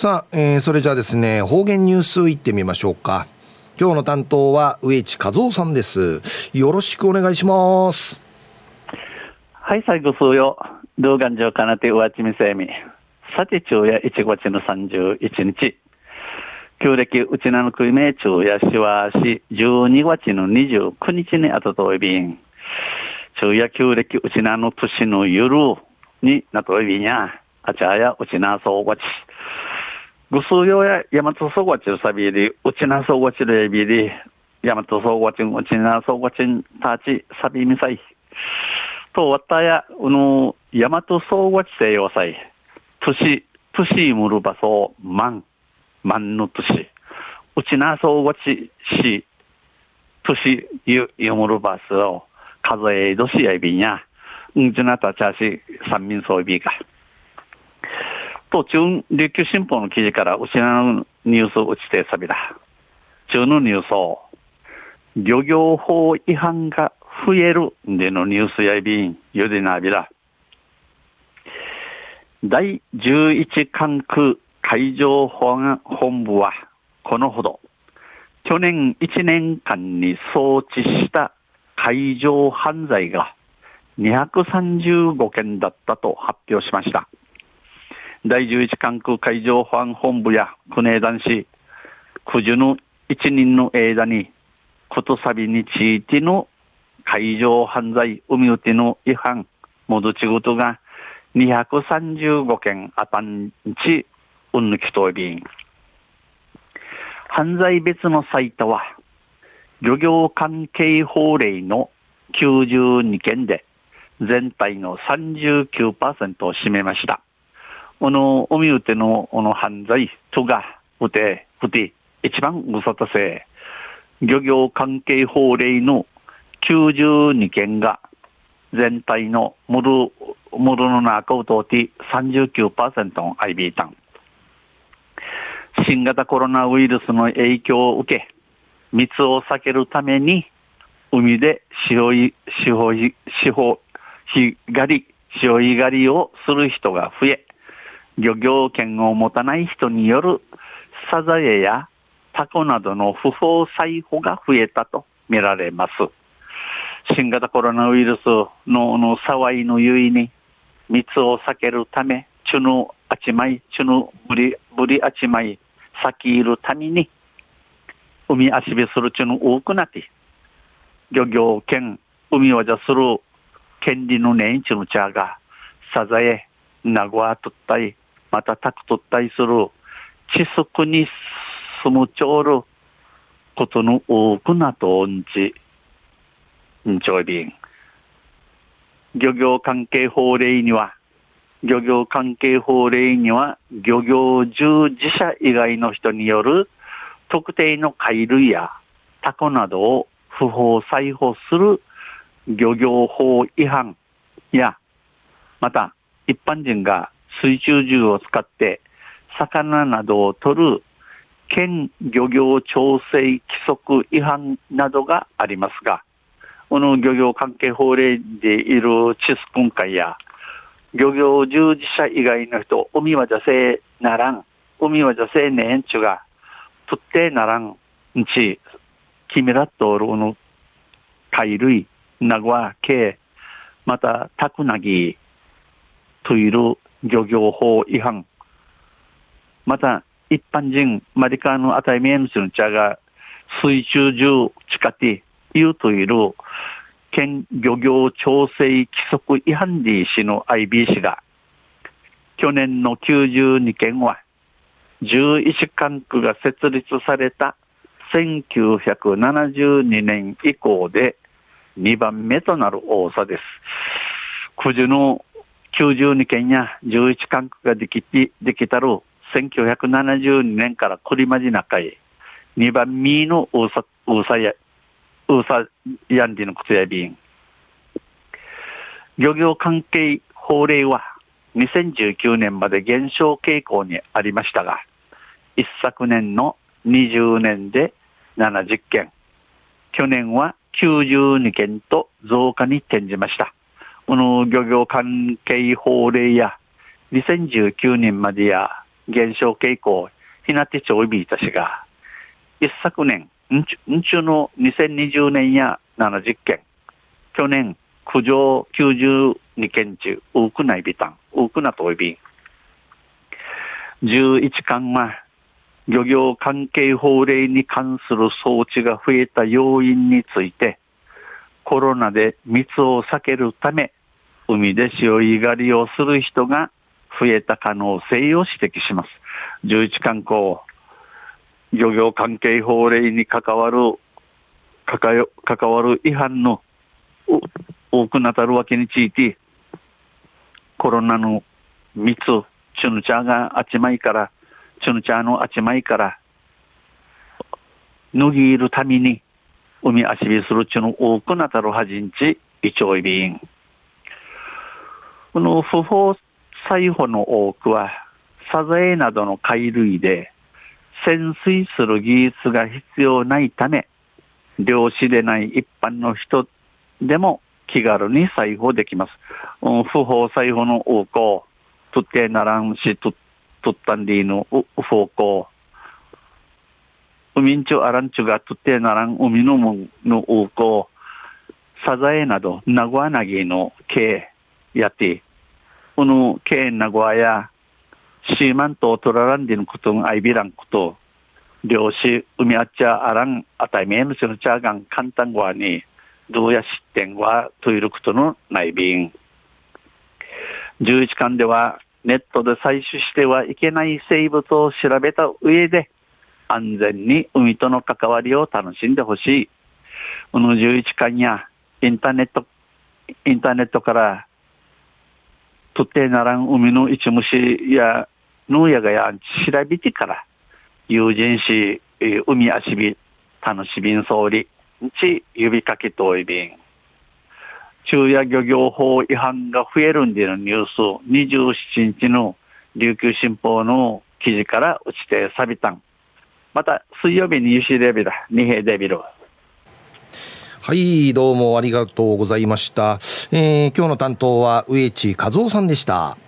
さあ、えー、それじゃあですね、方言ニュースいってみましょうか。今日の担当は植地和夫さんです。よろしくお願いします。はい、最後数よ。動画上かなて上地みせみ。さて昼夜1月の31日。旧暦うちなの国名昼夜しわし12月の29日にあたといびん。昼夜旧暦うちなの年の夜になといびんや。あちゃやうちなそうわち。ぐすうよややまとそうわちるさびり、うちなそうわちるやびり、やまとそうわちん、うちなそうわちんたちさびみさい。とわたや、うの、やまとそうわちせよさい。とし、としむるばそう、まん、まんのとし。うちなそうわちし、としゆ、ゆむるばすを、数えどしやびんや。うんじなたちゃし、三民そうびか。と、中、琉球新報の記事から失、うニュースを打ちてさびだ。中のニュースを、漁業法違反が増えるでのニュースやびん、ゆでなびら。第11管区海上保安本部は、このほど、去年1年間に装置した海上犯罪が235件だったと発表しました。第11管区海上保安本部や国枝男子、九十の一人の間に、ことさびについての海上犯罪、海打ての違反、戻ちごとが235件あたんち、うんぬきとびん。犯罪別のサイトは、漁業関係法令の92件で、全体の39%を占めました。この、海打ての、この犯罪、とが、うて、うて、一番うさたせ、漁業関係法令の92件が全体のムル、ムルの中を通って39%の IB 単。新型コロナウイルスの影響を受け、密を避けるために、海で潮い、潮い、潮、日狩り、潮い狩りをする人が増え、漁業権を持たない人によるサザエやタコなどの不法採捕が増えたと見られます。新型コロナウイルスのの騒いのゆいに密を避けるため、チュヌあちまい、チュヌブリ、ブリあちまい、先いるために、海足びするチュヌ多くなって、漁業権、海をじゃする権利のねんちの茶が、サザエ、ナゴアとったい、またタクとったいする、地足に住むちょうることの多くなとんち、んちょいびん。漁業関係法令には、漁業関係法令には、漁業従事者以外の人による特定の貝類やタコなどを不法採捕する漁業法違反や、また一般人が水中銃を使って魚などを取る県漁業調整規則違反などがありますが、この漁業関係法令でいるチス今回や、漁業従事者以外の人、海は女性ならん、海は女性ねえんちゅが、とってならん、んち、君らとおるの貝類、名古屋系、また、タクナギといる漁業法違反、また、一般人、マリカーのあたりめんすの茶が、水中中近て、いうといる、県漁業調整規則違反でしの IB 氏が、去年の92件は、11管区が設立された1972年以降で2番目となる多さです。九十の92件や11管区ができて、できたる1972年から栗まじ中へ、2番目の大さ、大さや、大さやんでのことやびん。漁業関係法令は2019年まで減少傾向にありましたが、一昨年の20年で70件、去年は92件と増加に転じました。この漁業関係法令や2019年までや減少傾向、ひなてちょいびいたしが、一昨年、んちゅの2020年や70件、去年、苦情92件中、多くないびたん、多くなといび。11巻は、漁業関係法令に関する装置が増えた要因について、コロナで密を避けるため、海で潮干狩りをする人が増えた可能性を指摘します。11観光、漁業関係法令に関わる、関わる違反の多くなたるわけについて、コロナの密、チュヌチャーがあちまいから、チュヌチャーのあちまいから、脱ぎるために、海足火するちゅの多くなたるはじんち、一丁いびん。この不法採捕の多くは、サザエなどの貝類で、潜水する技術が必要ないため、漁師でない一般の人でも気軽に裁縫できます。不法裁縫の多くを、とってならんし、と、ったんでいいの不法行。海んちゅあらんちゅがとってならん海のもの多くを、サザエなど、名古屋なぎの系やって、この系名古屋や、シーマンとトラランディのことんアイビランこと、漁師、海あっちゃあらん、あたいめのちのちゃがん簡単ごわに、どうや失点はということの内便。11巻ではネットで採取してはいけない生物を調べた上で安全に海との関わりを楽しんでほしい。この11巻やインターネット、インターネットからとってならん海の一虫や農やがやん調べてから友人し海遊び楽しみんそうりち指かけといびん。昼夜漁業法違反が増えるんでのニュース、27日の琉球新報の記事から打ちてさびたん。また、水曜日にユシデビラ、二平デビル。はい、どうもありがとうございました。えー、今日の担当は植地和夫さんでした。